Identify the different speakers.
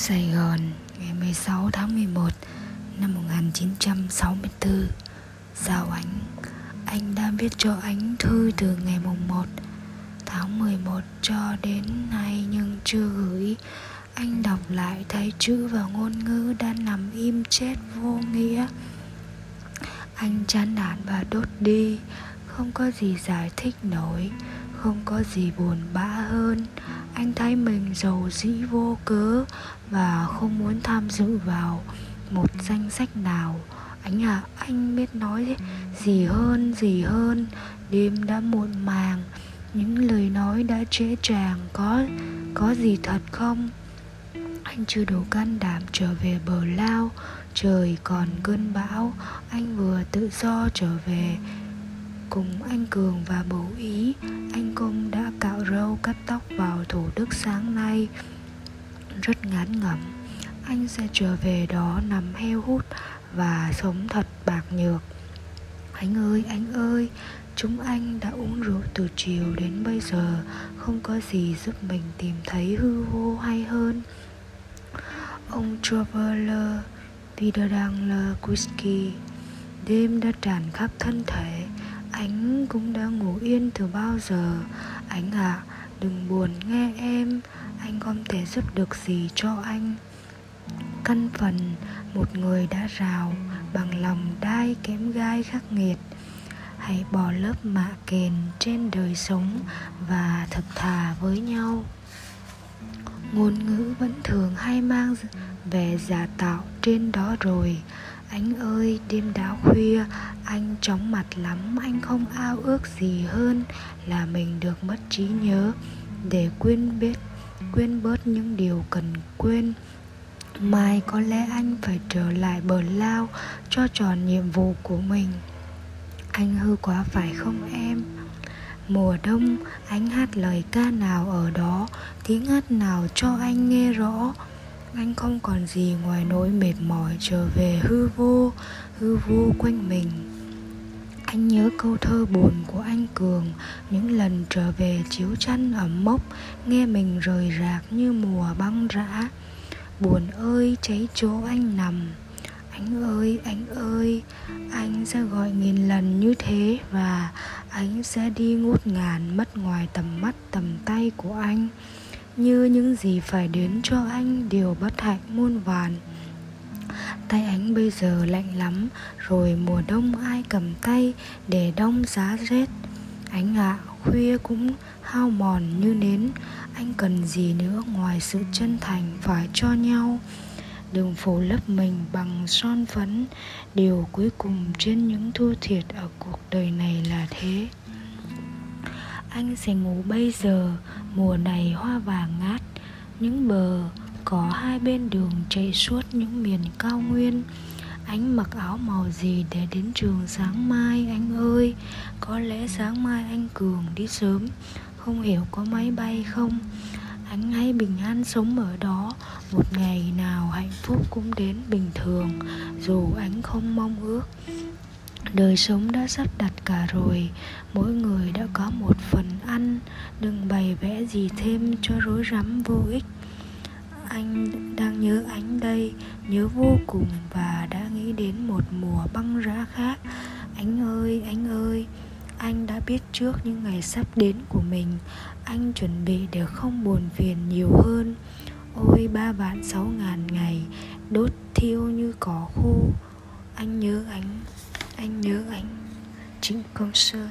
Speaker 1: Sài Gòn, ngày 16 tháng 11 năm 1964 Giao Ánh, Anh đã viết cho Ánh thư từ ngày mùng 1 tháng 11 cho đến nay nhưng chưa gửi. Anh đọc lại thấy chữ và ngôn ngữ đã nằm im chết vô nghĩa. Anh chán nản và đốt đi, Không có gì giải thích nổi. Không có gì buồn bã hơn. Anh thấy mình giàu dĩ vô cớ và không muốn tham dự vào một danh sách nào. Anh à anh biết nói gì hơn gì hơn. Đêm đã muộn màng, những lời nói đã trễ tràng. Có có gì thật không? Anh chưa đủ can đảm trở về bờ lao. Trời còn cơn bão, anh vừa tự do trở về cùng anh cường và bố ý, anh cung đã cạo râu cắt tóc vào thủ đức sáng nay. Rất ngán ngẩm, anh sẽ trở về đó nằm heo hút và sống thật bạc nhược. Anh ơi anh ơi, chúng anh đã uống rượu từ chiều đến bây giờ, không có gì giúp mình tìm thấy hư vô hay hơn. Ông traveler peter dangler whisky đêm đã tràn khắp thân thể anh cũng đã ngủ yên từ bao giờ? Anh à đừng buồn nghe em. Anh không thể giúp được gì cho anh. Căn phần, một người đã rào, Bằng lòng đai kém gai khắc nghiệt. Hãy bỏ lớp mạ kền trên đời sống Và thật thà với nhau. Ngôn ngữ vẫn thường hay mang vẻ giả tạo trên đó rồi anh ơi, đêm đã khuya, anh chóng mặt lắm, anh không ao ước gì hơn là mình được mất trí nhớ. Để quên biết quên bớt những điều cần quên, mai có lẽ anh phải trở lại bờ lao cho tròn nhiệm vụ của mình. Anh hư quá phải không em? Mùa đông, anh hát lời ca nào ở đó, tiếng hát nào cho anh nghe rõ? Anh không còn gì ngoài nỗi mệt mỏi trở về hư vô hư vô quanh mình. Anh nhớ câu thơ buồn của anh cường, những lần trở về chiếu chăn ẩm mốc, nghe mình rời rạc như mùa băng rã. Buồn ơi, cháy chỗ anh nằm. Anh ơi anh ơi, anh sẽ gọi nghìn lần như thế và anh sẽ đi ngút ngàn mất ngoài tầm mắt, tầm tay của anh như những gì phải đến cho anh đều bất hạnh muôn vàn. Tay anh bây giờ lạnh lắm rồi mùa đông ai cầm tay để đông giá rét. Anh ạ à, khuya cũng hao mòn như nến. Anh cần gì nữa ngoài sự chân thành phải cho nhau? Đừng phủ lấp mình bằng son phấn. Điều cuối cùng trên những thua thiệt ở cuộc đời này là thế. Anh sẽ ngủ bây giờ mùa này hoa vàng ngát, những bờ có hai bên đường chạy suốt những miền cao nguyên. Anh mặc áo màu gì để đến trường sáng mai, anh ơi? Có lẽ sáng mai anh cường đi sớm, không hiểu có máy bay không? Anh hãy bình an sống ở đó, một ngày nào hạnh phúc cũng đến bình thường, dù anh không mong ước đời sống đã sắp đặt cả rồi. Mỗi người đã có một phần ăn. Đừng bày vẽ gì thêm cho rối rắm vô ích. Anh đang nhớ ánh đây, nhớ vô cùng và đã nghĩ đến một mùa băng giá khác. Anh ơi anh ơi, anh đã biết trước những ngày sắp đến của mình. Anh chuẩn bị để không buồn phiền nhiều hơn. Ôi, ba vạn sáu ngàn ngày, đốt thiêu như cỏ khô. Anh nhớ anh anh nhớ anh Trịnh Công Sơn.